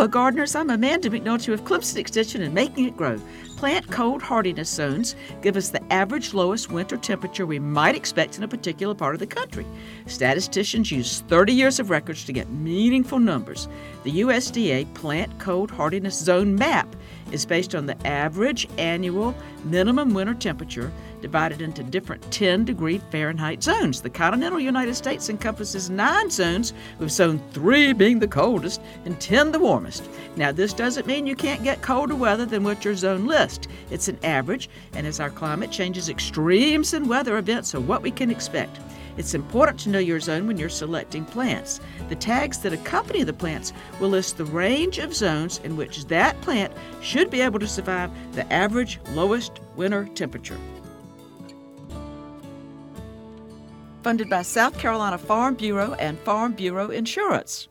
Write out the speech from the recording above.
Hello, gardeners. I'm Amanda McNulty with Clemson Extension and Making It Grow. Plant cold hardiness zones give us the average lowest winter temperature we might expect in a particular part of the country. Statisticians use 30 years of records to get meaningful numbers. The USDA Plant Cold Hardiness Zone map is based on the average annual minimum winter temperature divided into different 10 degree Fahrenheit zones. The continental United States encompasses nine zones, with zone 3 being the coldest and 10 the warmest. Now, this doesn't mean you can't get colder weather than what your zone lists. It's an average, and as our climate changes, extremes in weather events are what we can expect. It's important to know your zone when you're selecting plants. The tags that accompany the plants will list the range of zones in which that plant should be able to survive the average lowest winter temperature. Funded by South Carolina Farm Bureau and Farm Bureau Insurance.